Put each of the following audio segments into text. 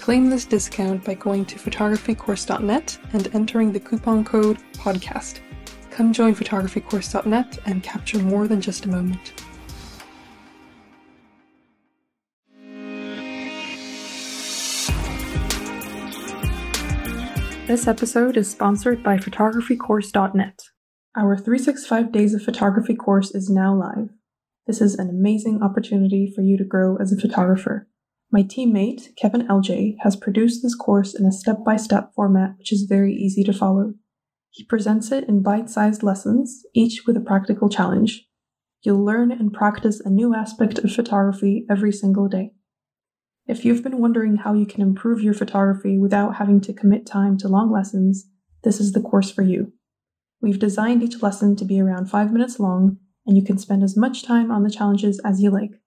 Claim this discount by going to photographycourse.net and entering the coupon code PODCAST. Come join photographycourse.net and capture more than just a moment. This episode is sponsored by photographycourse.net. Our 365 Days of Photography course is now live. This is an amazing opportunity for you to grow as a photographer. My teammate, Kevin LJ, has produced this course in a step by step format which is very easy to follow. He presents it in bite sized lessons, each with a practical challenge. You'll learn and practice a new aspect of photography every single day. If you've been wondering how you can improve your photography without having to commit time to long lessons, this is the course for you. We've designed each lesson to be around 5 minutes long, and you can spend as much time on the challenges as you like.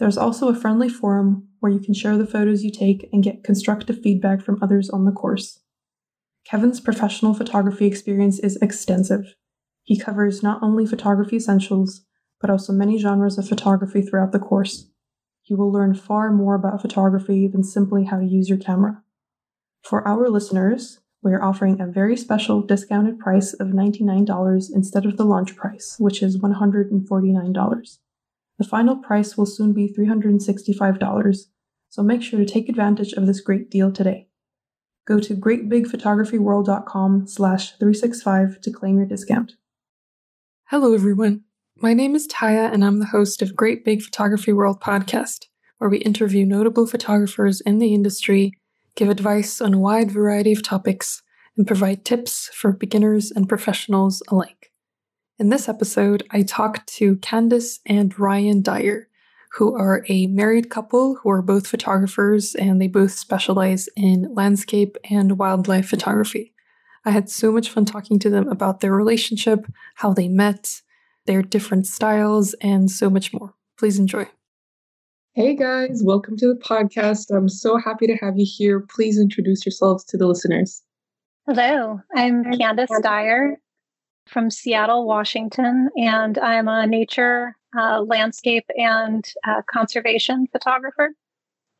There's also a friendly forum where you can share the photos you take and get constructive feedback from others on the course. Kevin's professional photography experience is extensive. He covers not only photography essentials, but also many genres of photography throughout the course you will learn far more about photography than simply how to use your camera. For our listeners, we are offering a very special discounted price of $99 instead of the launch price, which is $149. The final price will soon be $365, so make sure to take advantage of this great deal today. Go to greatbigphotographyworld.com slash 365 to claim your discount. Hello, everyone. My name is Taya, and I'm the host of Great Big Photography World podcast, where we interview notable photographers in the industry, give advice on a wide variety of topics, and provide tips for beginners and professionals alike. In this episode, I talked to Candace and Ryan Dyar, who are a married couple who are both photographers and they both specialize in landscape and wildlife photography. I had so much fun talking to them about their relationship, how they met, their different styles, and so much more. Please enjoy. Hey guys, welcome to the podcast. I'm so happy to have you here. Please introduce yourselves to the listeners. Hello, I'm Candace Dyar from Seattle, Washington, and I'm a nature, uh, landscape, and uh, conservation photographer.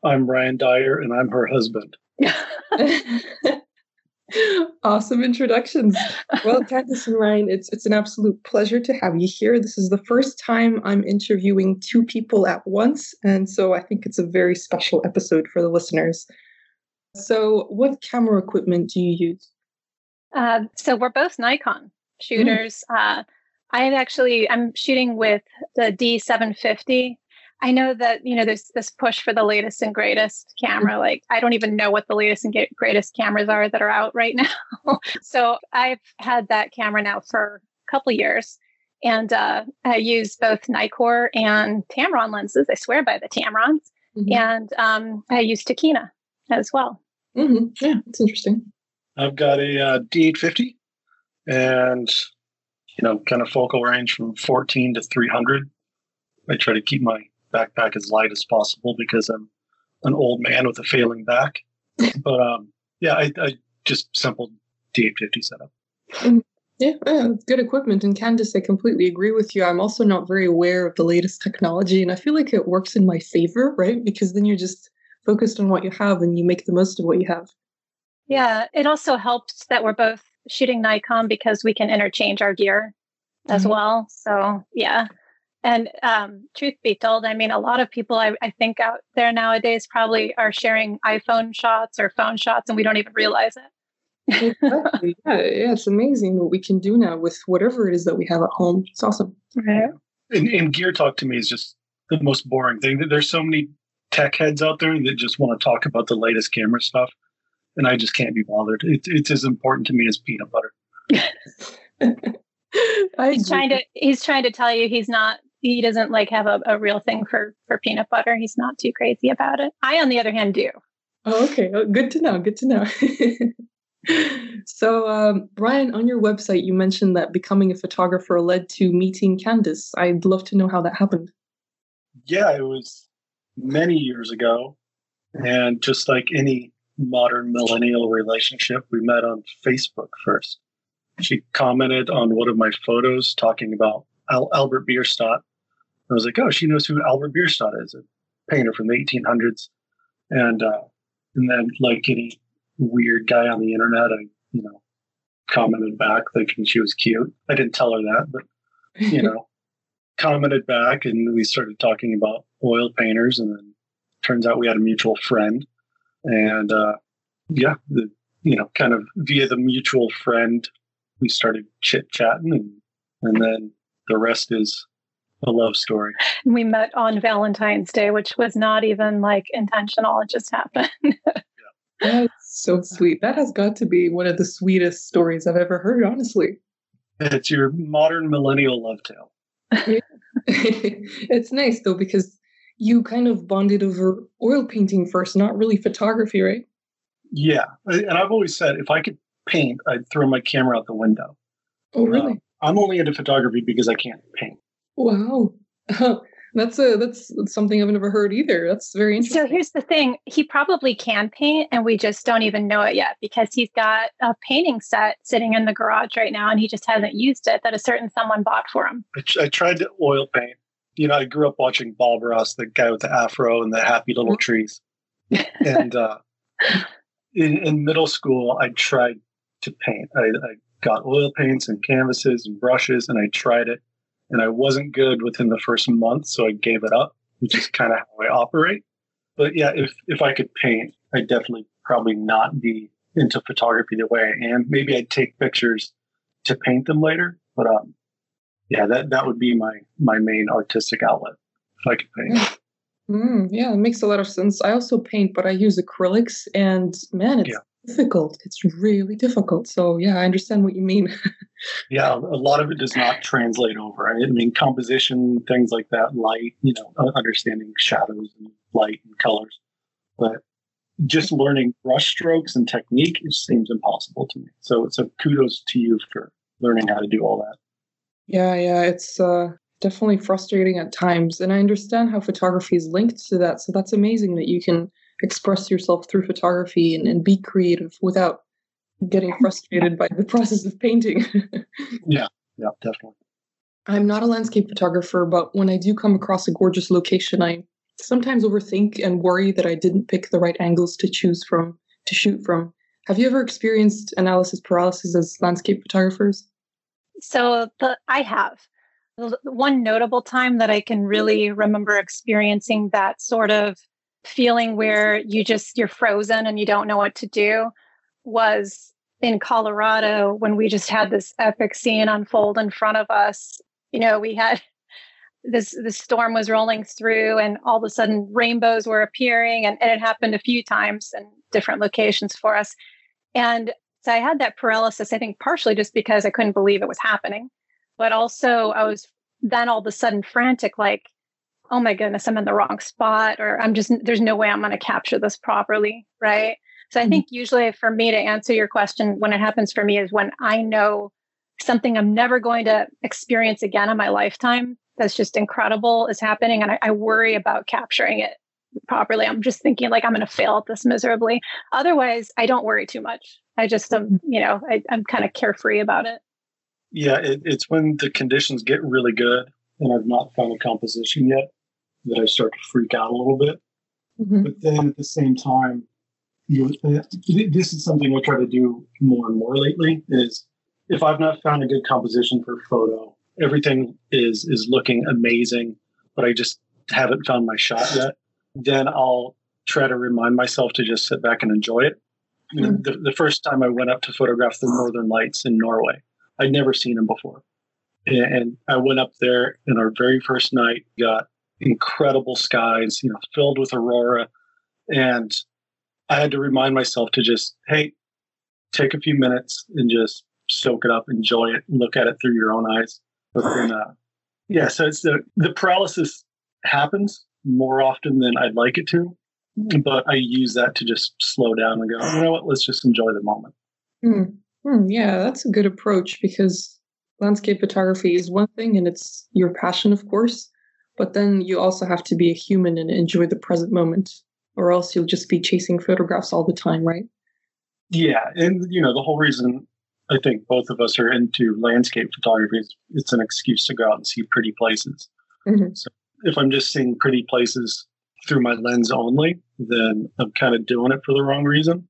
I'm Ryan Dyar, and I'm her husband. awesome introductions. Well, Candace and Ryan, it's it's an absolute pleasure to have you here. This is the first time I'm interviewing two people at once, and so I think it's a very special episode for the listeners. So, what camera equipment do you use? Uh, so we're both Nikon shooters. Mm. Uh, I actually I'm shooting with the D750 I know that you know there's this push for the latest and greatest camera. Mm-hmm. Like I don't even know what the latest and greatest cameras are that are out right now. so I've had that camera now for a couple years, and uh, I use both Nikkor and Tamron lenses. I swear by the Tamrons, mm-hmm. and um, I use Tokina as well. Mm-hmm. Yeah, it's interesting. I've got a uh, D850, and you know, kind of focal range from 14 to 300. I try to keep my backpack as light as possible because I'm an old man with a failing back. but um, yeah, I, I just simple D850 setup. Yeah, yeah, good equipment. And Candace, I completely agree with you. I'm also not very aware of the latest technology, and I feel like it works in my favor, right? Because then you're just focused on what you have and you make the most of what you have. Yeah, it also helps that we're both shooting Nikon because we can interchange our gear mm-hmm. as well. So, yeah. And um, truth be told, I mean, a lot of people I, I think out there nowadays probably are sharing iPhone shots or phone shots, and we don't even realize it exactly. yeah, yeah, it's amazing what we can do now with whatever it is that we have at home. It's awesome. Right. And, and gear talk to me is just the most boring thing. There's so many tech heads out there that just want to talk about the latest camera stuff, and I just can't be bothered. It's it's as important to me as peanut butter. he's trying to he's trying to tell you he's not he doesn't like have a, a real thing for for peanut butter. He's not too crazy about it. I, on the other hand, do. Oh, okay. Oh, good to know. Good to know so, um, Brian, on your website, you mentioned that becoming a photographer led to meeting Candace. I'd love to know how that happened. Yeah, it was many years ago. And just like any modern millennial relationship, we met on Facebook first. She commented on one of my photos talking about Al- Albert Bierstadt. I was like, oh, she knows who Albert Bierstadt is, a painter from the 1800s. And, uh, and then, like any weird guy on the internet. I, you know, commented back thinking she was cute. I didn't tell her that, but you know, commented back and we started talking about oil painters and then turns out we had a mutual friend. And uh yeah, the you know, kind of via the mutual friend, we started chit chatting and and then the rest is a love story. We met on Valentine's Day, which was not even like intentional. It just happened. That's so sweet. That has got to be one of the sweetest stories I've ever heard, honestly. It's your modern millennial love tale. it's nice though because you kind of bonded over oil painting first, not really photography, right? Yeah, and I've always said if I could paint, I'd throw my camera out the window. Oh, really? Uh, I'm only into photography because I can't paint. Wow. That's a that's something I've never heard either. That's very interesting. So here's the thing: he probably can paint, and we just don't even know it yet because he's got a painting set sitting in the garage right now, and he just hasn't used it. That a certain someone bought for him. I, I tried to oil paint. You know, I grew up watching Bob Ross, the guy with the afro and the happy little mm-hmm. trees. and uh, in, in middle school, I tried to paint. I, I got oil paints and canvases and brushes, and I tried it and I wasn't good within the first month, so I gave it up, which is kind of how I operate. But yeah, if if I could paint, I'd definitely probably not be into photography the way I am. Maybe I'd take pictures to paint them later, but um, yeah, that that would be my my main artistic outlet if I could paint. Mm, yeah, it makes a lot of sense. I also paint, but I use acrylics, and man, it's yeah difficult. It's really difficult. So yeah, I understand what you mean. yeah, a lot of it does not translate over. I mean, composition, things like that, light, you know, understanding shadows and light and colors. But just learning brush strokes and technique seems impossible to me. So so kudos to you for learning how to do all that. Yeah, yeah, it's uh definitely frustrating at times and I understand how photography is linked to that. So that's amazing that you can express yourself through photography and, and be creative without getting frustrated by the process of painting. yeah, yeah, definitely. I'm not a landscape photographer, but when I do come across a gorgeous location, I sometimes overthink and worry that I didn't pick the right angles to choose from to shoot from. Have you ever experienced analysis paralysis as landscape photographers? So the, I have. One notable time that I can really remember experiencing that sort of feeling where you just you're frozen and you don't know what to do was in Colorado when we just had this epic scene unfold in front of us. You know, we had this the storm was rolling through and all of a sudden rainbows were appearing and, and it happened a few times in different locations for us. And so I had that paralysis, I think partially just because I couldn't believe it was happening. But also I was then all of a sudden frantic, like, oh my goodness, I'm in the wrong spot, or I'm just, there's no way I'm going to capture this properly. Right. So I mm-hmm. think usually for me to answer your question, when it happens for me is when I know something I'm never going to experience again in my lifetime that's just incredible is happening. And I, I worry about capturing it properly. I'm just thinking like I'm going to fail at this miserably. Otherwise, I don't worry too much. I just am, you know, I, I'm kind of carefree about it. Yeah, it, it's when the conditions get really good and I've not found a composition yet that I start to freak out a little bit. Mm-hmm. But then at the same time, you, uh, this is something I try to do more and more lately. Is if I've not found a good composition for a photo, everything is is looking amazing, but I just haven't found my shot yet. Then I'll try to remind myself to just sit back and enjoy it. Mm-hmm. The, the first time I went up to photograph the Northern Lights in Norway, I'd never seen them before. And I went up there in our very first night, got incredible skies, you know, filled with aurora. And I had to remind myself to just, hey, take a few minutes and just soak it up, enjoy it, look at it through your own eyes. But then, uh, yeah, so it's the, the paralysis happens more often than I'd like it to. But I use that to just slow down and go, you know what, let's just enjoy the moment. Mm. Mm, yeah, that's a good approach because landscape photography is one thing and it's your passion, of course, but then you also have to be a human and enjoy the present moment, or else you'll just be chasing photographs all the time, right? Yeah, and you know the whole reason I think both of us are into landscape photography is it's an excuse to go out and see pretty places. Mm-hmm. So if I'm just seeing pretty places through my lens only, then I'm kind of doing it for the wrong reason.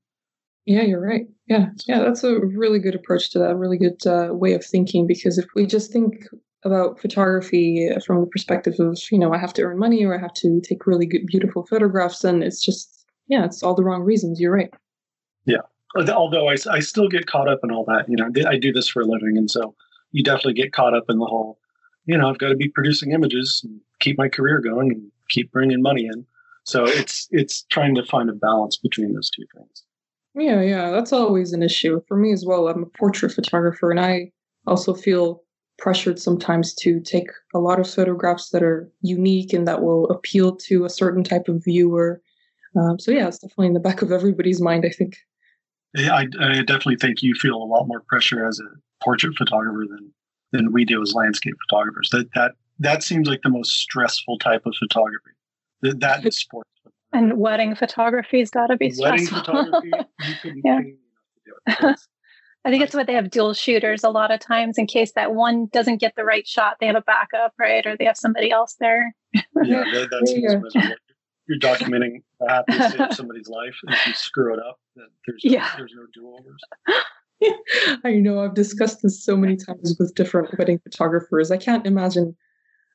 Yeah, you're right. Yeah, yeah, that's a really good approach to that. Really good uh, way of thinking. Because if we just think about photography from the perspective of you know I have to earn money or I have to take really good, beautiful photographs, then it's just yeah, it's all the wrong reasons. You're right. Yeah, although I, I still get caught up in all that. You know, I do this for a living, and so you definitely get caught up in the whole. You know, I've got to be producing images and keep my career going and keep bringing money in. So it's it's trying to find a balance between those two things. Yeah, yeah, that's always an issue for me as well. I'm a portrait photographer, and I also feel pressured sometimes to take a lot of photographs that are unique and that will appeal to a certain type of viewer. Um, so yeah, it's definitely in the back of everybody's mind. I think. Yeah, I, I definitely think you feel a lot more pressure as a portrait photographer than than we do as landscape photographers. That that that seems like the most stressful type of photography. That that is sports. And wedding photography's got to be wedding stressful. yeah. I think it's what they have dual shooters a lot of times in case that one doesn't get the right shot, they have a backup, right? Or they have somebody else there. yeah, that, that's yeah. You're documenting the happiness of somebody's life. And if you screw it up, then there's no, there's no do overs. I know I've discussed this so many times with different wedding photographers. I can't imagine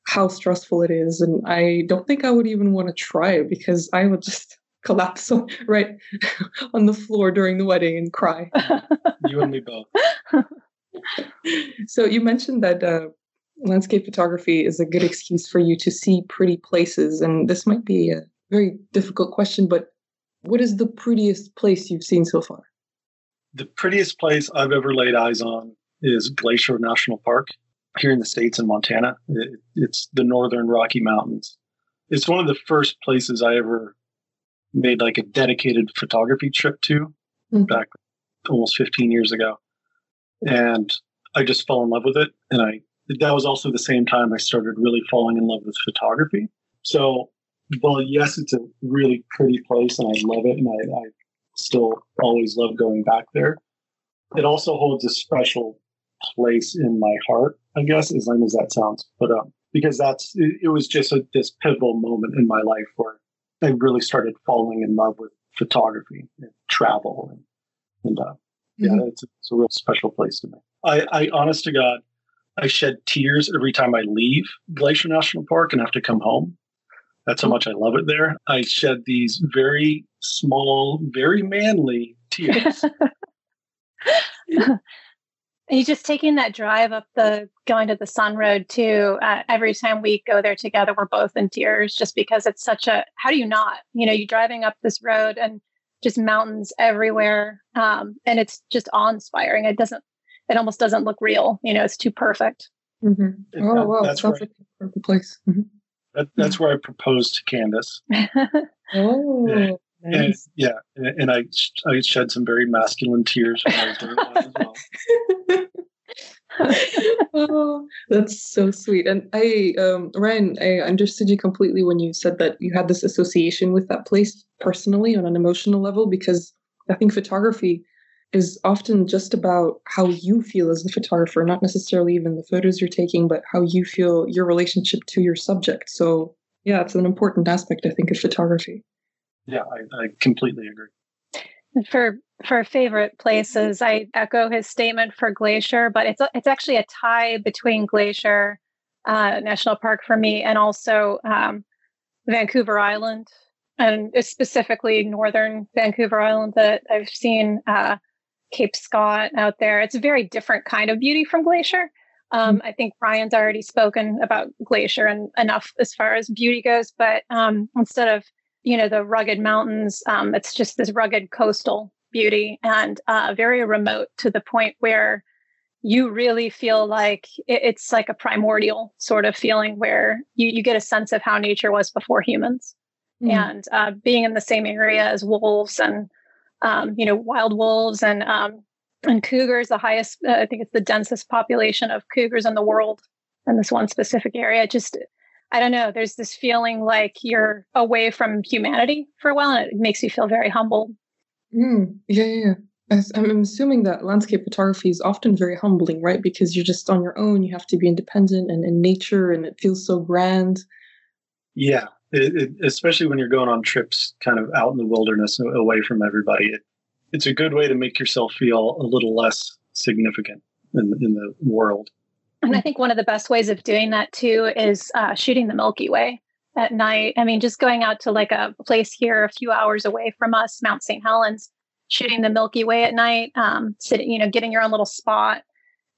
how stressful it is. And I don't think I would even want to try it because I would just collapse right on the floor during the wedding and cry. you and me both. so you mentioned that uh, landscape photography is a good excuse for you to see pretty places. And this might be a very difficult question, but what is the prettiest place you've seen so far? The prettiest place I've ever laid eyes on is Glacier National Park here in the States in Montana. It, it's the Northern Rocky Mountains. It's one of the first places I ever made like a dedicated photography trip to mm-hmm. back almost 15 years ago. And I just fell in love with it. And I, that was also the same time I started really falling in love with photography. So, well, yes, it's a really pretty place and I love it. And I, I still always love going back there. It also holds a special place in my heart, I guess, as lame as that sounds. But um, because that's it, it was just a, this pivotal moment in my life where I really started falling in love with photography and travel, and, and uh, yeah, mm-hmm. it's, it's, a real special place to me. I, I, honest to God, I shed tears every time I leave Glacier National Park and have to come home. That's how much I love it there. I shed these very small, very manly tears. And you just taking that drive up the Going-to-the-Sun Road too. Uh, every time we go there together, we're both in tears just because it's such a. How do you not? You know, you're driving up this road and just mountains everywhere, um, and it's just awe inspiring. It doesn't. It almost doesn't look real. You know, it's too perfect. Mm-hmm. Oh that, wow, that's sounds like a perfect place. Mm-hmm. That, that's where I proposed to Candace. oh. And, yeah, and, I I shed some very masculine tears when I was doing that as well. oh, that's so sweet. And I, um, Ryan, I understood you completely when you said that you had this association with that place personally on an emotional level, because I think photography is often just about how you feel as the photographer, not necessarily even the photos you're taking, but how you feel your relationship to your subject. So, yeah, it's an important aspect, I think, of photography. Yeah, I, I completely agree. For for favorite places, I echo his statement for Glacier, but it's it's actually a tie between Glacier uh, National Park for me and also um, Vancouver Island, and specifically northern Vancouver Island that I've seen uh, Cape Scott out there. It's a very different kind of beauty from Glacier. Um, mm-hmm. I think Ryan's already spoken about Glacier and enough as far as beauty goes, but um, instead of you know the rugged mountains, um, it's just this rugged coastal beauty and uh, very remote to the point where you really feel like it's like a primordial sort of feeling where you, you get a sense of how nature was before humans. Mm. And uh, being in the same area as wolves and um, you know wild wolves and um, and cougars, the highest uh, I think it's the densest population of cougars in the world in this one specific area. Just I don't know. There's this feeling like you're away from humanity for a while, and it makes you feel very humble. Mm, yeah, yeah. I'm assuming that landscape photography is often very humbling, right? Because you're just on your own. You have to be independent and in nature, and it feels so grand. Yeah, it, it, especially when you're going on trips, kind of out in the wilderness, away from everybody. It, it's a good way to make yourself feel a little less significant in, in the world. And I think one of the best ways of doing that too is uh, shooting the Milky Way at night. I mean, just going out to like a place here a few hours away from us, Mount St. Helens, shooting the Milky Way at night, um, sitting, you know, getting your own little spot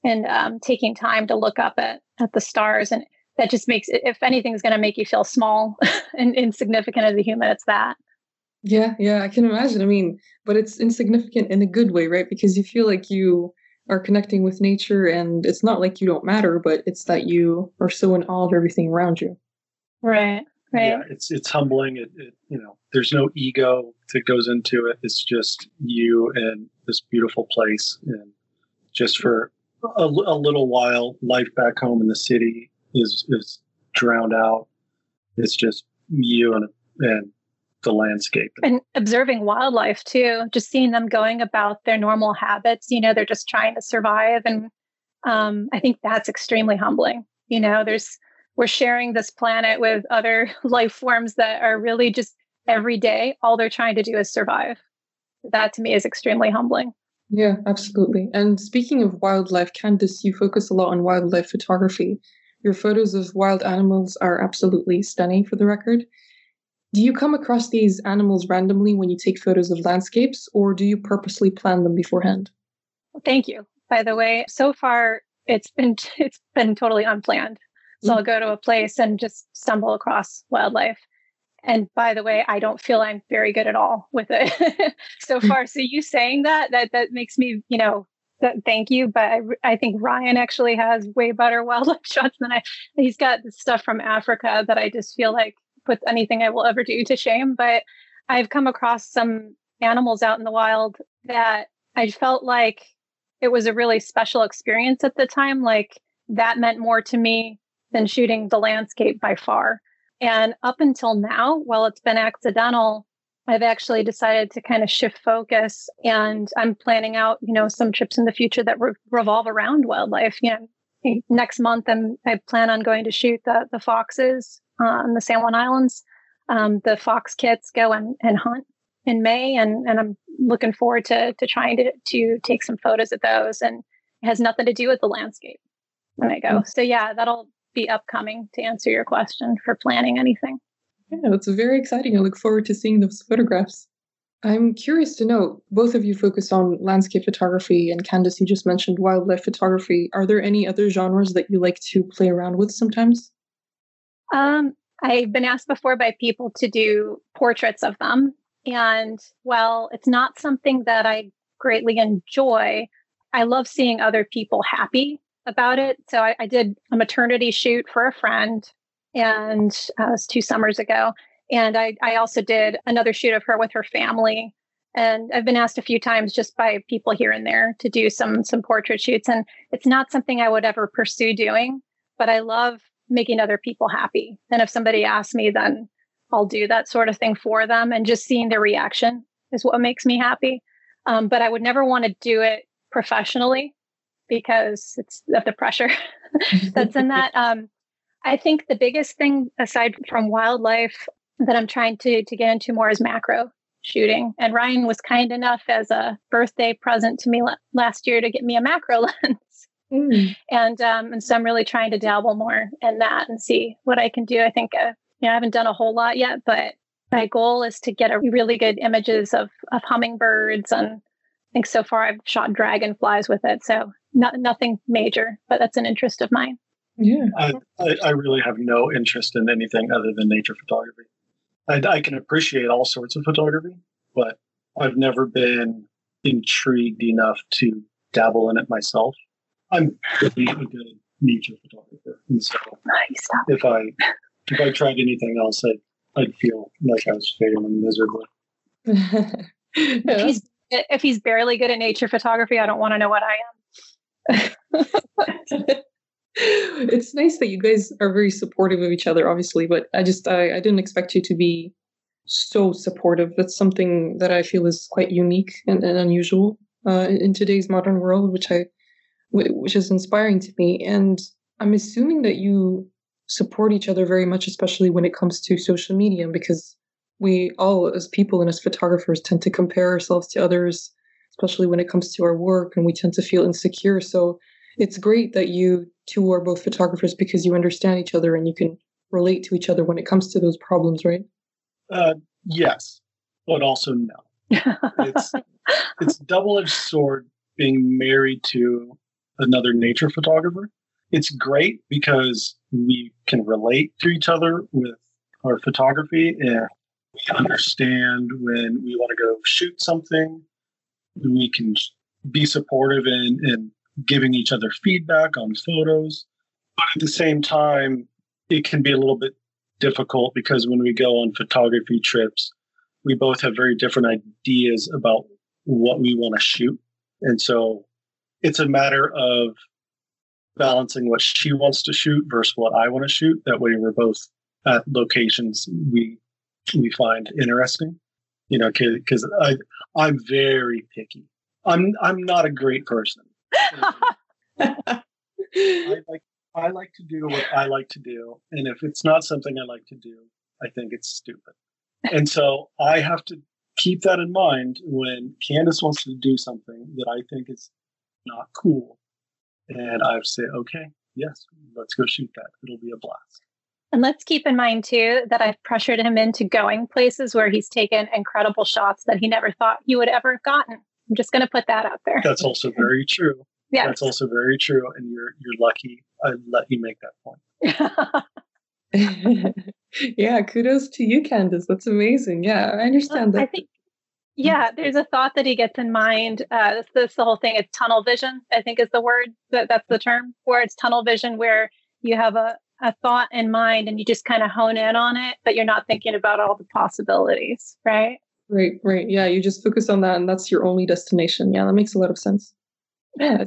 and um, taking time to look up at, at the stars. And that just makes it, if anything's going to make you feel small and insignificant as a human, it's that. Yeah, yeah, I can imagine. I mean, but it's insignificant in a good way, right? Because you feel like you are connecting with nature and it's not like you don't matter, but it's that you are so in awe of everything around you. Right. Right. Yeah, it's it's humbling. It, it, you know, there's no ego that goes into it. It's just you and this beautiful place, and just for a, a little while, life back home in the city is is drowned out. It's just you and and the landscape and observing wildlife too. Just seeing them going about their normal habits. You know, they're just trying to survive, and um, I think that's extremely humbling. You know, there's we're sharing this planet with other life forms that are really just every day, all they're trying to do is survive. That to me is extremely humbling. Yeah, absolutely. And speaking of wildlife, Candace, you focus a lot on wildlife photography. Your photos of wild animals are absolutely stunning for the record. Do you come across these animals randomly when you take photos of landscapes, or do you purposely plan them beforehand? Thank you. By the way, so far it's been it's been totally unplanned. So I'll go to a place and just stumble across wildlife. And by the way, I don't feel I'm very good at all with it so far. So you saying that that that makes me, you know, th- thank you. But I, I think Ryan actually has way better wildlife shots than I. He's got stuff from Africa that I just feel like puts anything I will ever do to shame. But I've come across some animals out in the wild that I felt like it was a really special experience at the time. Like that meant more to me than shooting the landscape by far. And up until now, while it's been accidental, I've actually decided to kind of shift focus and I'm planning out, you know, some trips in the future that re- revolve around wildlife. You know, next month I'm, I plan on going to shoot the, the foxes on the San Juan Islands. Um, the fox kits go and, and hunt in May and, and I'm looking forward to, to trying to, to take some photos of those and it has nothing to do with the landscape when I go. Mm-hmm. So yeah, that'll be upcoming to answer your question for planning anything. Yeah, that's very exciting. I look forward to seeing those photographs. I'm curious to know, both of you focus on landscape photography, and Candace, you just mentioned wildlife photography. Are there any other genres that you like to play around with sometimes? Um, I've been asked before by people to do portraits of them. And while it's not something that I greatly enjoy, I love seeing other people happy about it. So I, I did a maternity shoot for a friend, and uh, it was two summers ago. And I, I also did another shoot of her with her family. And I've been asked a few times just by people here and there to do some some portrait shoots. And it's not something I would ever pursue doing, but I love making other people happy. And if somebody asks me, then I'll do that sort of thing for them. And just seeing their reaction is what makes me happy. Um, but I would never want to do it professionally because it's of the pressure that's in that. Um, I think the biggest thing aside from wildlife that I'm trying to to get into more is macro shooting. And Ryan was kind enough as a birthday present to me last year to get me a macro lens. Mm. And um, and so I'm really trying to dabble more in that and see what I can do. I think uh, you know I haven't done a whole lot yet, but my goal is to get a really good images of of hummingbirds and I think so far I've shot dragonflies with it. So not, nothing major, but that's an interest of mine. Yeah, I, I, really have no interest in anything other than nature photography. I, I can appreciate all sorts of photography, but I've never been intrigued enough to dabble in it myself. I'm really a good nature photographer, and so nice. if I if I tried anything else, I'd I'd feel like I was failing miserably. if, he's, if he's barely good at nature photography, I don't want to know what I am. it's nice that you guys are very supportive of each other, obviously, but I just I, I didn't expect you to be so supportive. That's something that I feel is quite unique and, and unusual uh, in today's modern world, which I which is inspiring to me. And I'm assuming that you support each other very much, especially when it comes to social media, because we all, as people and as photographers, tend to compare ourselves to others, especially when it comes to our work, and we tend to feel insecure. So it's great that you two are both photographers because you understand each other and you can relate to each other when it comes to those problems, right? Uh, yes, but also no. it's it's double-edged sword being married to another nature photographer. It's great because we can relate to each other with our photography and we understand when we want to go shoot something. We can be supportive in, in giving each other feedback on photos. But at the same time, it can be a little bit difficult because when we go on photography trips, we both have very different ideas about what we want to shoot. And so it's a matter of balancing what she wants to shoot versus what I want to shoot. That way we're both at locations we we find interesting. You know, because I I'm very picky. I'm I'm not a great person. I like I like to do what I like to do, and if it's not something I like to do, I think it's stupid. And so I have to keep that in mind when Candace wants to do something that I think is not cool, and I say, okay, yes, let's go shoot that. It'll be a blast. And let's keep in mind too that I've pressured him into going places where he's taken incredible shots that he never thought he would ever have gotten. I'm just going to put that out there. That's also very true. Yeah, that's also very true, and you're you're lucky. I let you make that point. yeah, kudos to you, Candace. That's amazing. Yeah, I understand that. I think, yeah, there's a thought that he gets in mind. Uh, this, this the whole thing. It's tunnel vision. I think is the word that that's the term where it's tunnel vision, where you have a a thought in mind and you just kind of hone in on it, but you're not thinking about all the possibilities, right? Right, right. Yeah, you just focus on that and that's your only destination. Yeah, that makes a lot of sense. Yeah.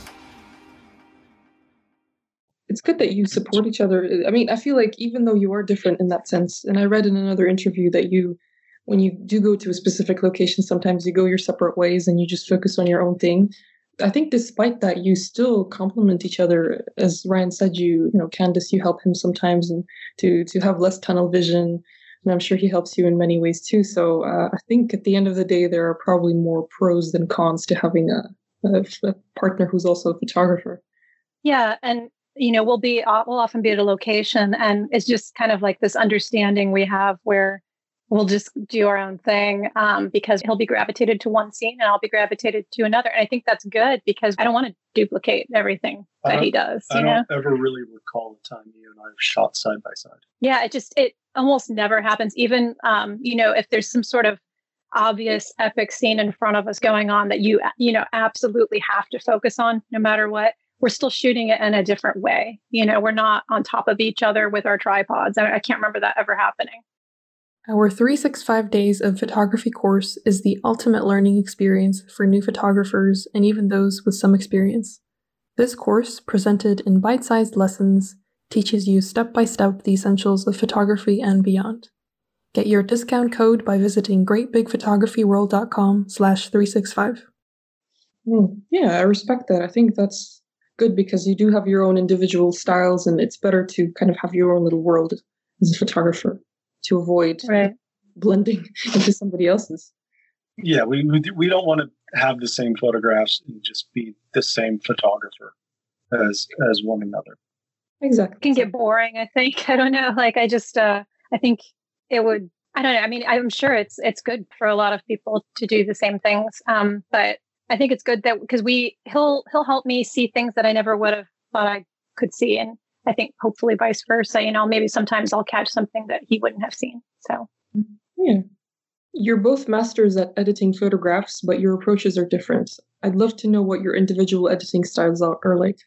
It's good that you support each other. I mean, I feel like even though you are different in that sense, and I read in another interview that you, when you do go to a specific location, sometimes you go your separate ways and you just focus on your own thing. I think despite that, you still complement each other. As Ryan said, you you know, Candace, you help him sometimes and to to have less tunnel vision. and I'm sure he helps you in many ways too. So uh, I think at the end of the day, there are probably more pros than cons to having a, a, a partner who's also a photographer. Yeah, and you know we'll be uh, we'll often be at a location, and it's just kind of like this understanding we have where we'll just do our own thing um, because he'll be gravitated to one scene and I'll be gravitated to another. And I think that's good because I don't want to duplicate everything that he does. I don't know? ever really recall a time you and I have shot side by side. Yeah, it just it almost never happens. Even um, you know, if there's some sort of obvious epic scene in front of us going on that you you know absolutely have to focus on no matter what we're still shooting it in a different way. You know we're not on top of each other with our tripods. I, I can't remember that ever happening. Our 365 days of photography course is the ultimate learning experience for new photographers and even those with some experience. This course presented in bite-sized lessons teaches you step by step the essentials of photography and beyond. Get your discount code by visiting greatbigphotographyworld.com slash 365. Mm, yeah, I respect that. I think that's good because you do have your own individual styles and it's better to kind of have your own little world as a photographer to avoid right. blending into somebody else's. Yeah, we, we, we don't want to have the same photographs and just be the same photographer as as one another. Exactly. It can get boring, I think. I don't know. Like I just uh I think it would i don't know i mean i'm sure it's it's good for a lot of people to do the same things um, but i think it's good that because we he'll he'll help me see things that i never would have thought i could see and i think hopefully vice versa you know maybe sometimes i'll catch something that he wouldn't have seen so. Yeah you're both masters at editing photographs but your approaches are different. I'd love to know what your individual editing styles are, are like.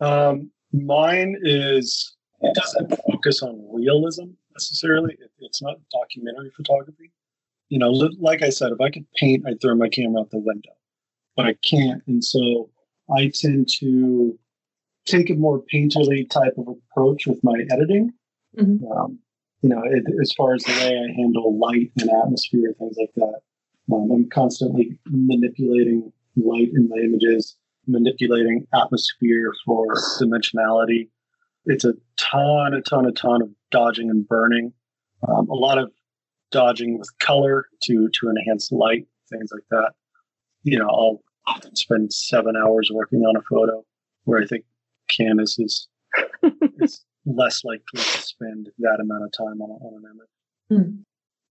Um, mine is it doesn't focus on realism necessarily. It's not documentary photography. You know, like I said, if I could paint, I'd throw my camera out the window, but I can't. And so I tend to take a more painterly type of approach with my editing. Mm-hmm. Um, you know, it, as far as the way I handle light and atmosphere, things like that. Um, I'm constantly manipulating light in my images, manipulating atmosphere for dimensionality. It's a ton, a ton, a ton of dodging and burning. Um, a lot of dodging with color to to enhance light, things like that. You know, I'll spend seven hours working on a photo, where I think Candace is is less likely to spend that amount of time on, a, on an image. Mm.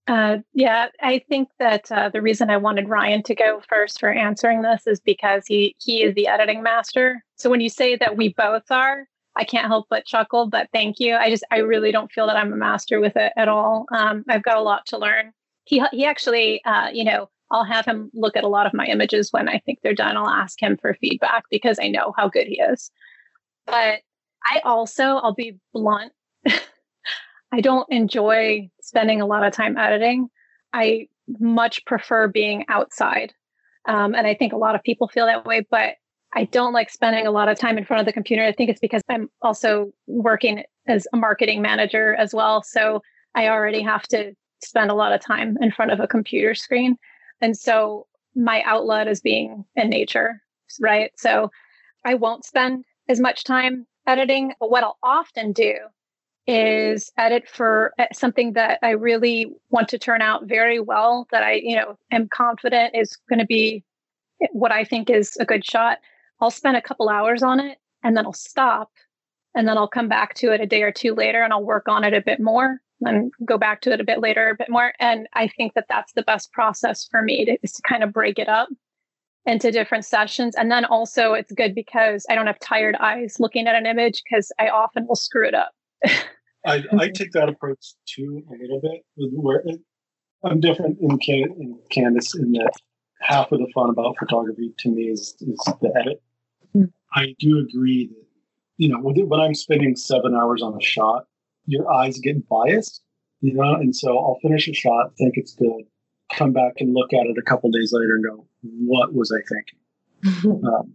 Uh, yeah, I think that uh, the reason I wanted Ryan to go first for answering this is because he he is the editing master. So when you say that we both are, I can't help but chuckle, but thank you. I just, I really don't feel that I'm a master with it at all. Um, I've got a lot to learn. He, he actually, uh, you know, I'll have him look at a lot of my images when I think they're done. I'll ask him for feedback because I know how good he is. But I also, I'll be blunt, I don't enjoy spending a lot of time editing. I much prefer being outside. Um, and I think a lot of people feel that way, but I don't like spending a lot of time in front of the computer. I think it's because I'm also working as a marketing manager as well. So I already have to spend a lot of time in front of a computer screen. And so my outlet is being in nature, right? So I won't spend as much time editing, but what I'll often do is edit for uh, something that I really want to turn out very well that I, you know, am confident is going to be what I think is a good shot. I'll spend a couple hours on it and then I'll stop and then I'll come back to it a day or two later and I'll work on it a bit more and go back to it a bit later, a bit more. And I think that that's the best process for me to, is to kind of break it up into different sessions. And then also it's good because I don't have tired eyes looking at an image because I often will screw it up. I, I take that approach too a little bit. Where I'm different in, Can- in Candace in that half of the fun about photography to me is, is the edit. Mm. I do agree that, you know, when I'm spending seven hours on a shot, your eyes get biased, you know, and so I'll finish a shot, think it's good, come back and look at it a couple days later and go, what was I thinking? um,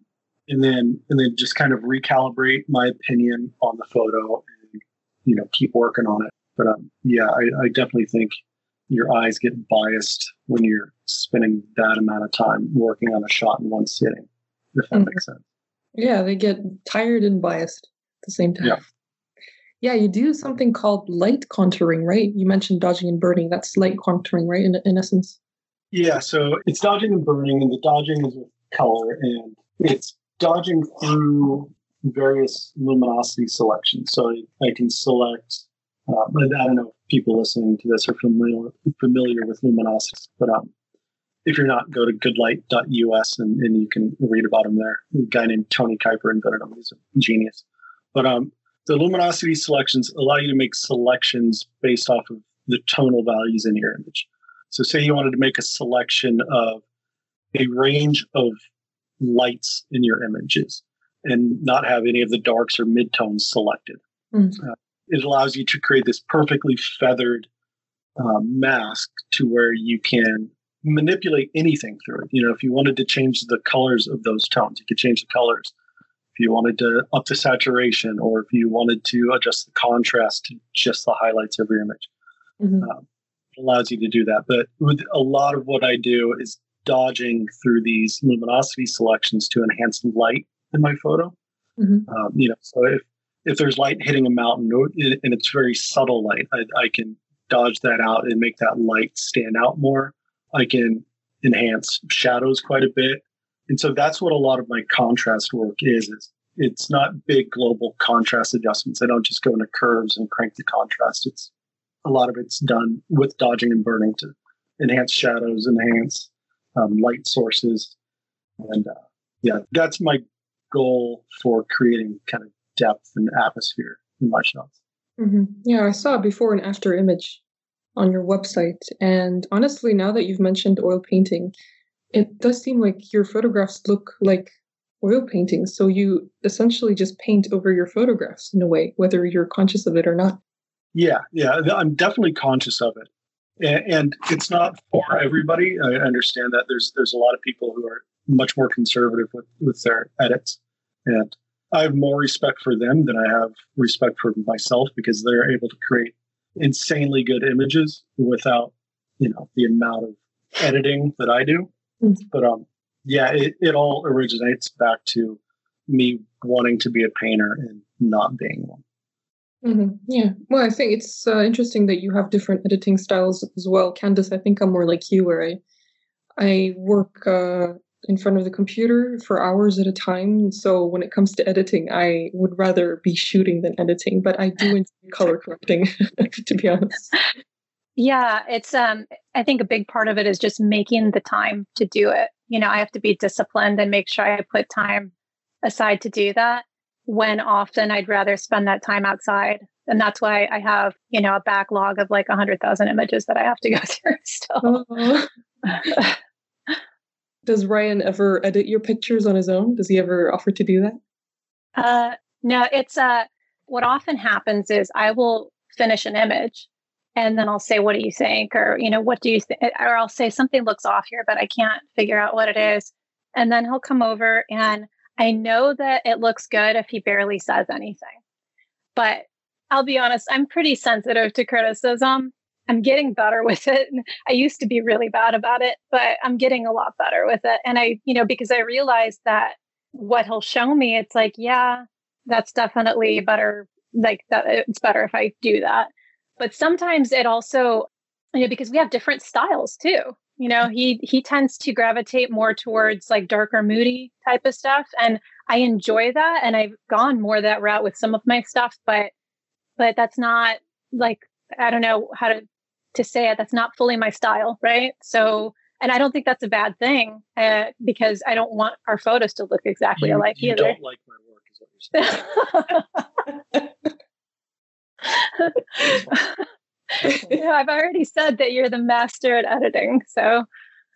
and then, and then just kind of recalibrate my opinion on the photo and, you know, keep working on it. But um, yeah, I, I definitely think your eyes get biased when you're spending that amount of time working on a shot in one sitting, if that mm-hmm. makes sense. Yeah, they get tired and biased at the same time. Yeah. Yeah, you do something called light contouring, right? You mentioned dodging and burning. That's light contouring, right? In, in essence. Yeah, so it's dodging and burning, and the dodging is with color, and it's dodging through various luminosity selections. So I, I can select. Uh, I don't know if people listening to this are familiar familiar with luminosity, but um, if you're not, go to goodlight.us and, and you can read about them there. A guy named Tony Kuyper invented them. He's a genius. But um, the luminosity selections allow you to make selections based off of the tonal values in your image. So, say you wanted to make a selection of a range of lights in your images and not have any of the darks or midtones selected. Mm-hmm. Uh, it allows you to create this perfectly feathered uh, mask to where you can manipulate anything through it. You know, if you wanted to change the colors of those tones, you could change the colors if you wanted to up the saturation or if you wanted to adjust the contrast to just the highlights of your image. Mm-hmm. Um, it allows you to do that. But with a lot of what I do is dodging through these luminosity selections to enhance light in my photo. Mm-hmm. Um, you know, so if if there's light hitting a mountain and it's very subtle light, I, I can dodge that out and make that light stand out more. I can enhance shadows quite a bit. And so that's what a lot of my contrast work is, is it's not big global contrast adjustments. I don't just go into curves and crank the contrast. It's a lot of it's done with dodging and burning to enhance shadows, enhance um, light sources. And uh, yeah, that's my goal for creating kind of depth and atmosphere in my shots. Mm-hmm. Yeah, I saw a before and after image on your website. And honestly, now that you've mentioned oil painting, it does seem like your photographs look like oil paintings. So you essentially just paint over your photographs in a way, whether you're conscious of it or not. Yeah, yeah, I'm definitely conscious of it. And it's not for everybody. I understand that there's there's a lot of people who are much more conservative with, with their edits. And I have more respect for them than I have respect for myself because they're able to create insanely good images without, you know, the amount of editing that I do. Mm-hmm. But um, yeah, it, it all originates back to me wanting to be a painter and not being one. Mm-hmm. Yeah. Well, I think it's uh, interesting that you have different editing styles as well. Candace, I think I'm more like you, where I I work uh, in front of the computer for hours at a time. So when it comes to editing, I would rather be shooting than editing, but I do enjoy color correcting, to be honest. Yeah, it's um I think a big part of it is just making the time to do it. You know, I have to be disciplined and make sure I put time aside to do that when often I'd rather spend that time outside. And that's why I have, you know, a backlog of like 100,000 images that I have to go through still. Does Ryan ever edit your pictures on his own? Does he ever offer to do that? Uh, no, it's uh, what often happens is I will finish an image and then I'll say, What do you think? Or, you know, what do you think? Or I'll say, Something looks off here, but I can't figure out what it is. And then he'll come over and I know that it looks good if he barely says anything. But I'll be honest, I'm pretty sensitive to criticism. I'm getting better with it. I used to be really bad about it, but I'm getting a lot better with it. And I, you know, because I realized that what he'll show me, it's like, yeah, that's definitely better. Like that, it's better if I do that. But sometimes it also, you know, because we have different styles too. You know, he he tends to gravitate more towards like darker, moody type of stuff, and I enjoy that. And I've gone more that route with some of my stuff, but but that's not like I don't know how to to say it. That's not fully my style, right? So, and I don't think that's a bad thing uh, because I don't want our photos to look exactly you, alike you either. Don't like my work, is what you're saying. I've already said that you're the master at editing. So,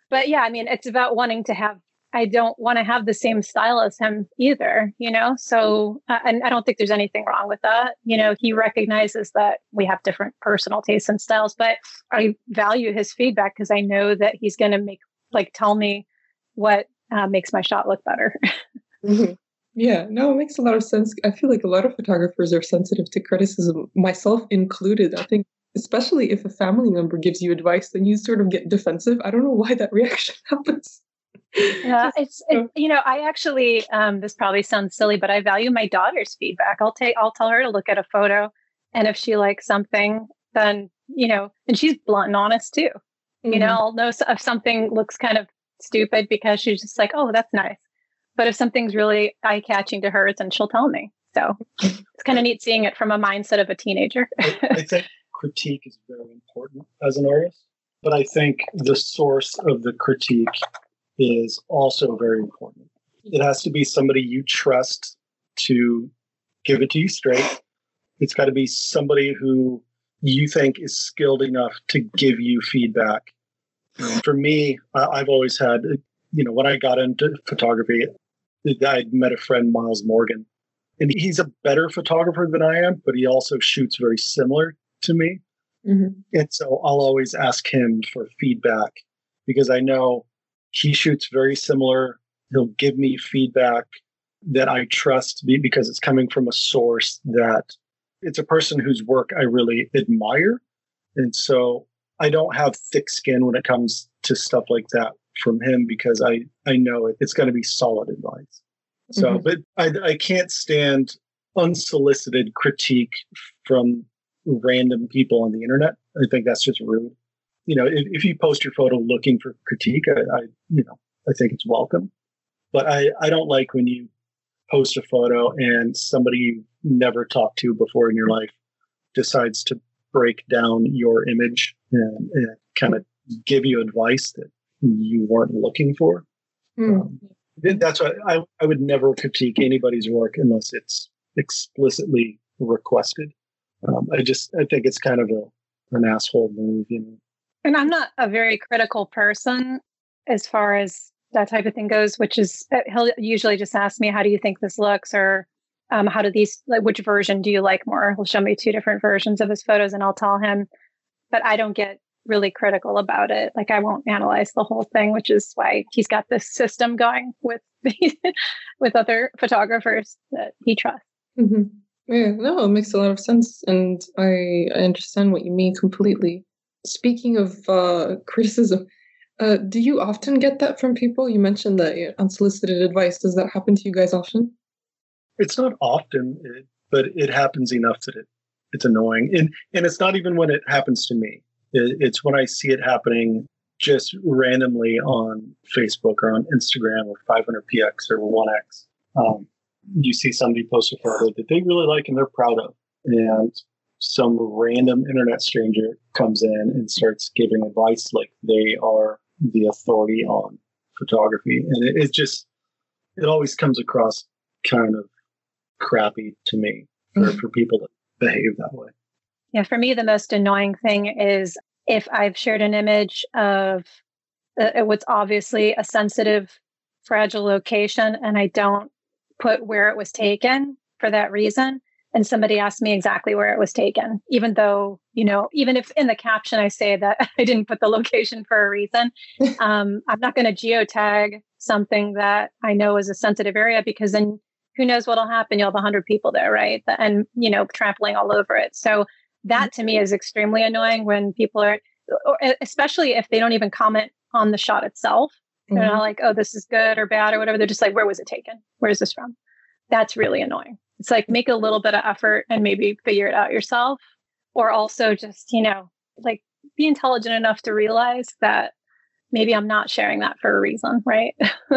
but yeah, I mean, it's about wanting to have I don't want to have the same style as him either, you know? So, uh, and I don't think there's anything wrong with that. You know, he recognizes that we have different personal tastes and styles, but I value his feedback because I know that he's going to make, like, tell me what uh, makes my shot look better. mm-hmm. Yeah, no, it makes a lot of sense. I feel like a lot of photographers are sensitive to criticism, myself included. I think especially if a family member gives you advice, then you sort of get defensive. I don't know why that reaction happens yeah it's it, you know i actually um, this probably sounds silly but i value my daughter's feedback i'll take i'll tell her to look at a photo And if she likes something, then, you know, and she's blunt and honest too. Mm-hmm. You know, I'll know if something looks kind of stupid because she's just like, oh, that's nice. But if something's really eye catching to her, then she'll tell me. So it's kind of neat seeing it from a mindset of a teenager. I think critique is very important as an artist, but I think the source of the critique is also very important. It has to be somebody you trust to give it to you straight. It's got to be somebody who you think is skilled enough to give you feedback. For me, I've always had, you know, when I got into photography, I met a friend, Miles Morgan, and he's a better photographer than I am, but he also shoots very similar to me. Mm-hmm. And so I'll always ask him for feedback because I know he shoots very similar. He'll give me feedback that I trust because it's coming from a source that it's a person whose work I really admire. And so I don't have thick skin when it comes to stuff like that from him because I, I know it, it's going to be solid advice. So, mm-hmm. but I, I can't stand unsolicited critique from random people on the internet. I think that's just rude. You know, if, if you post your photo looking for critique, I, I, you know, I think it's welcome. But I, I don't like when you post a photo and somebody you never talked to before in your life decides to break down your image and, and kind of give you advice that you weren't looking for. Mm. Um, that's why I, I would never critique anybody's work unless it's explicitly requested. Um, I just I think it's kind of a an asshole move, you know. And I'm not a very critical person as far as that type of thing goes, which is uh, he'll usually just ask me, "How do you think this looks?" or um, "How do these like which version do you like more?" He'll show me two different versions of his photos, and I'll tell him. But I don't get really critical about it. Like I won't analyze the whole thing, which is why he's got this system going with with other photographers that he trusts. Mm-hmm. Yeah, no, it makes a lot of sense, and I, I understand what you mean completely. Speaking of uh, criticism, uh, do you often get that from people? You mentioned that you know, unsolicited advice. Does that happen to you guys often? It's not often, but it happens enough that it, it's annoying, and and it's not even when it happens to me. It's when I see it happening just randomly on Facebook or on Instagram or 500px or 1x. Um, you see somebody post a photo that they really like and they're proud of, and some random internet stranger comes in and starts giving advice like they are the authority on photography, and it, it just it always comes across kind of crappy to me for, mm-hmm. for people to behave that way. Yeah, for me, the most annoying thing is if I've shared an image of uh, what's obviously a sensitive, fragile location and I don't put where it was taken for that reason. And somebody asked me exactly where it was taken, even though, you know, even if in the caption I say that I didn't put the location for a reason, um, I'm not going to geotag something that I know is a sensitive area because then who knows what'll happen? You'll have 100 people there, right? And, you know, trampling all over it. So that to me is extremely annoying when people are especially if they don't even comment on the shot itself. Mm-hmm. they're not mm-hmm. like oh this is good or bad or whatever. They're just like where was it taken? Where is this from? That's really annoying. It's like make a little bit of effort and maybe figure it out yourself. Or also just you know like be intelligent enough to realize that maybe I'm not sharing that for a reason, right?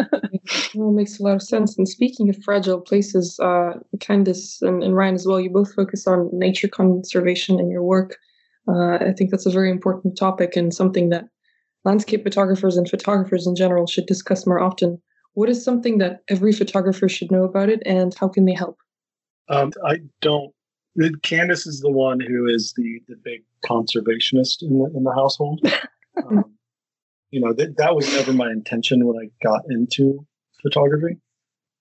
well, makes a lot of sense. And speaking of fragile places, uh, Candace and, and Ryan as well, you both focus on nature conservation in your work. Uh, I think that's a very important topic and something that landscape photographers and photographers in general should discuss more often. What is something that every photographer should know about it, and how can they help? Um, I don't. Candace is the one who is the the big conservationist in the in the household. Um, you know that that was never my intention when I got into photography.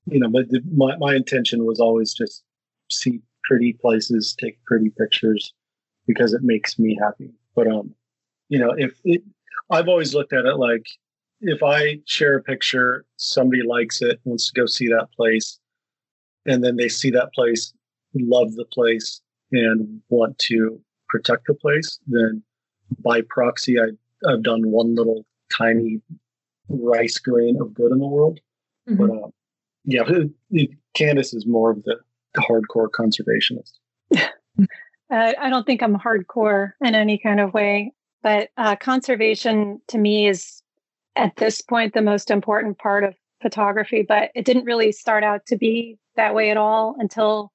You know, but the, my my intention was always just see pretty places, take pretty pictures, because it makes me happy. But um, you know, if it, I've always looked at it like if I share a picture, somebody likes it, wants to go see that place, and then they see that place, love the place, and want to protect the place, then by proxy, I I've done one little tiny rice grain of good in the world. Mm-hmm. But uh, yeah, Candace is more of the, the hardcore conservationist. Uh, I don't think I'm hardcore in any kind of way, but uh, conservation to me is at this point the most important part of photography. But it didn't really start out to be that way at all until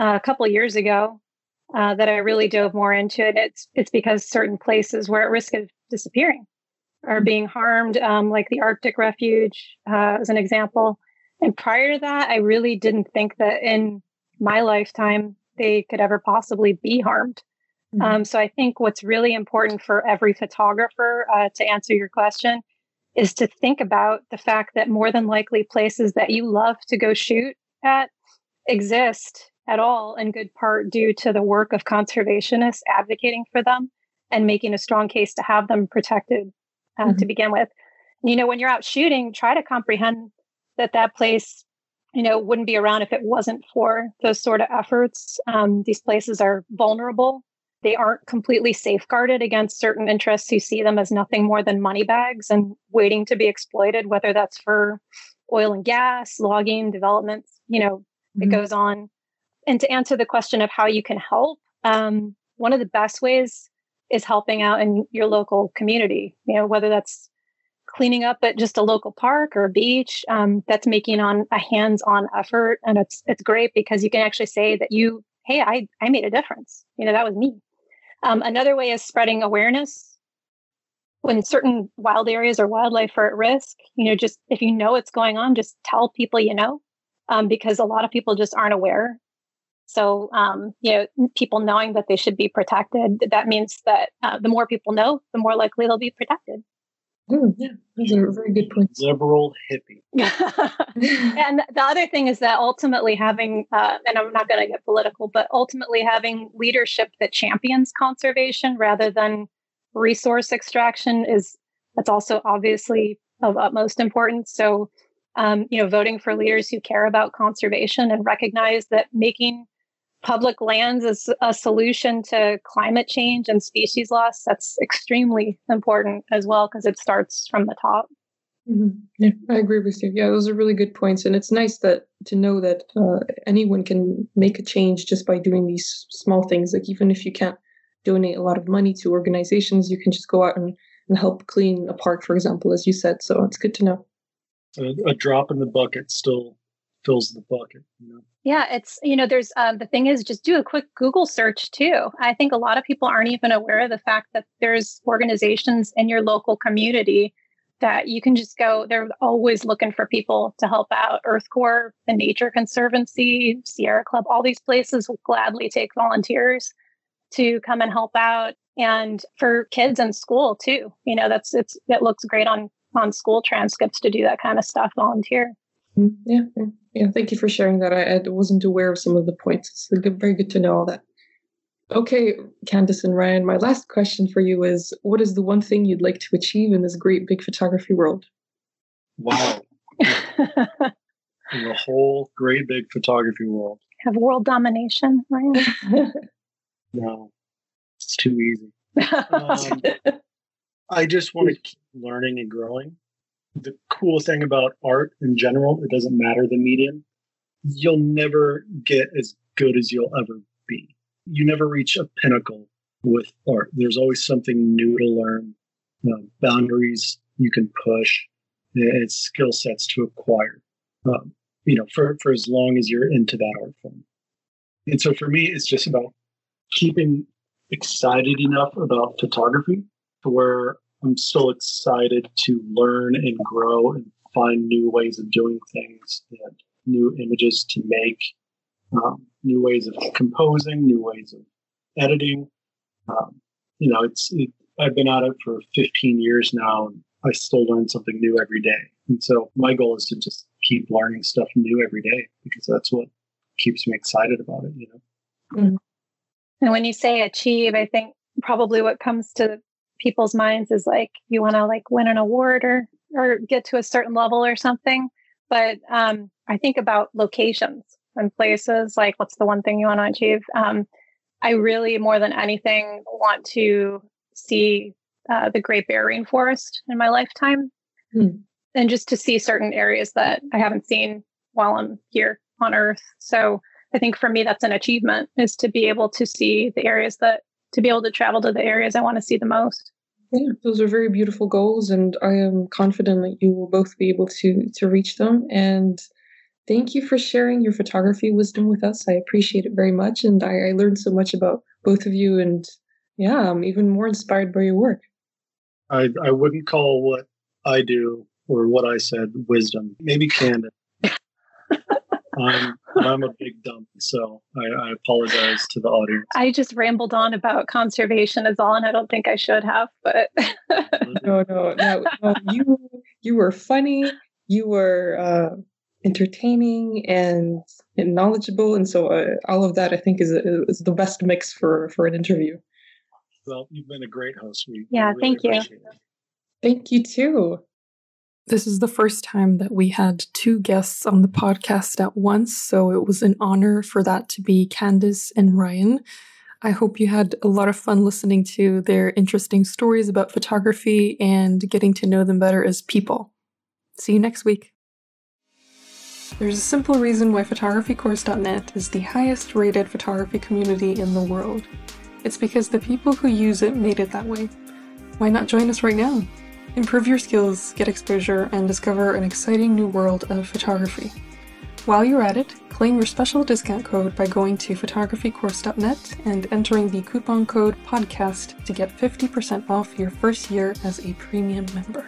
uh, a couple years ago uh, that I really dove more into it. It's it's because certain places were at risk of disappearing or being harmed, um, like the Arctic Refuge, uh, as an example. And prior to that, I really didn't think that in my lifetime they could ever possibly be harmed. Mm-hmm. Um, so I think what's really important for every photographer uh, to answer your question is to think about the fact that more than likely places that you love to go shoot at exist at all in good part due to the work of conservationists advocating for them and making a strong case to have them protected uh, mm-hmm. to begin with. You know, when you're out shooting, try to comprehend that that place, you know, wouldn't be around if it wasn't for those sort of efforts. Um, these places are vulnerable. They aren't completely safeguarded against certain interests who see them as nothing more than money bags and waiting to be exploited, whether that's for oil and gas, logging, developments, you know, mm-hmm. it goes on. And to answer the question of how you can help, um, one of the best ways is helping out in your local community, you know, whether that's cleaning up at just a local park or a beach um, that's making on a hands-on effort. And it's it's great because you can actually say that you hey i i made a difference. You know that was me. Um, another way is spreading awareness. When certain wild areas or wildlife are at risk you know just if you know what's going on just tell people you know um, because a lot of people just aren't aware so um, you know people knowing that they should be protected that means that uh, the more people know the more likely they'll be protected Mm, yeah, those are very good points. Liberal hippie. and the other thing is that ultimately having, uh, and I'm not going to get political, but ultimately having leadership that champions conservation rather than resource extraction is that's also obviously of utmost importance. So, um, you know, voting for leaders who care about conservation and recognize that making public lands as a solution to climate change and species loss, that's extremely important as well because it starts from the top. Mm-hmm. Yeah, I agree with you. Yeah, those are really good points, and it's nice that to know that uh, anyone can make a change just by doing these small things. Like even if you can't donate a lot of money to organizations, you can just go out and, and help clean a park, for example, as you said. So it's good to know. A, a drop in the bucket still fills the bucket. You know? Yeah, it's you know, there's um, the thing is just do a quick Google search too. I think a lot of people aren't even aware of the fact that there's organizations in your local community that you can just go. They're always looking for people to help out. EarthCorps, the Nature Conservancy, Sierra Club, all these places will gladly take volunteers to come and help out. And for kids in school too, you know, that's it's it looks great on on school transcripts to do that kind of stuff volunteer. Mm, yeah, yeah. Thank you for sharing that. I, I wasn't aware of some of the points. It's good, very good to know all that. Okay, Candace and Ryan, my last question for you is what is the one thing you'd like to achieve in this great big photography world? Wow. in the whole great big photography world. Have world domination, Ryan? no, it's too easy. Um, I just want to keep learning and growing the cool thing about art in general, it doesn't matter the medium, you'll never get as good as you'll ever be. You never reach a pinnacle with art. There's always something new to learn, uh, boundaries you can push, it's skill sets to acquire. Um, you know, for, for as long as you're into that art form. And so for me, it's just about keeping excited enough about photography to where I'm still excited to learn and grow and find new ways of doing things and new images to make, um, new ways of composing, new ways of editing. Um, you know, it's it, I've been at it for 15 years now, and I still learn something new every day. And so my goal is to just keep learning stuff new every day because that's what keeps me excited about it. You know. Mm-hmm. And when you say achieve, I think probably what comes to people's minds is like you want to like win an award or or get to a certain level or something. But um, i think about locations and places like what's the one thing you want to achieve? Um, i really more than anything want to see uh, the great bear rainforest in my lifetime. Hmm. and just to see certain areas that i haven't seen while i'm here on earth. So I think for me, that's an achievement is to be able to see the areas that, to be able to travel to the areas I want to see the most. Yeah, those are very beautiful goals, and I am confident that you will both be able to to reach them. And thank you for sharing your photography wisdom with us. I appreciate it very much, and I, I learned so much about both of you. And yeah, I'm even more inspired by your work. I I wouldn't call what I do or what I said wisdom. Maybe candid. I'm, I'm a big dump, so I, I, apologize to the audience. I just rambled on about conservation is all, and I don't think I should have, but no, no, no, no. You you were funny. You were uh, entertaining and, and knowledgeable, and so uh, all of that I think is is the best mix for for an interview. Well, you've been a great host. We yeah, really thank you. Thank you too. This is the first time that we had two guests on the podcast at once, so it was an honor for that to be Candace and Ryan. I hope you had a lot of fun listening to their interesting stories about photography and getting to know them better as people. See you next week. There's a simple reason why photographycourse.net is the highest rated photography community in the world. It's because the people who use it made it that way. Why not join us right now? Improve your skills, get exposure, and discover an exciting new world of photography. While you're at it, claim your special discount code by going to photographycourse.net and entering the coupon code PODCAST to get 50% off your first year as a premium member.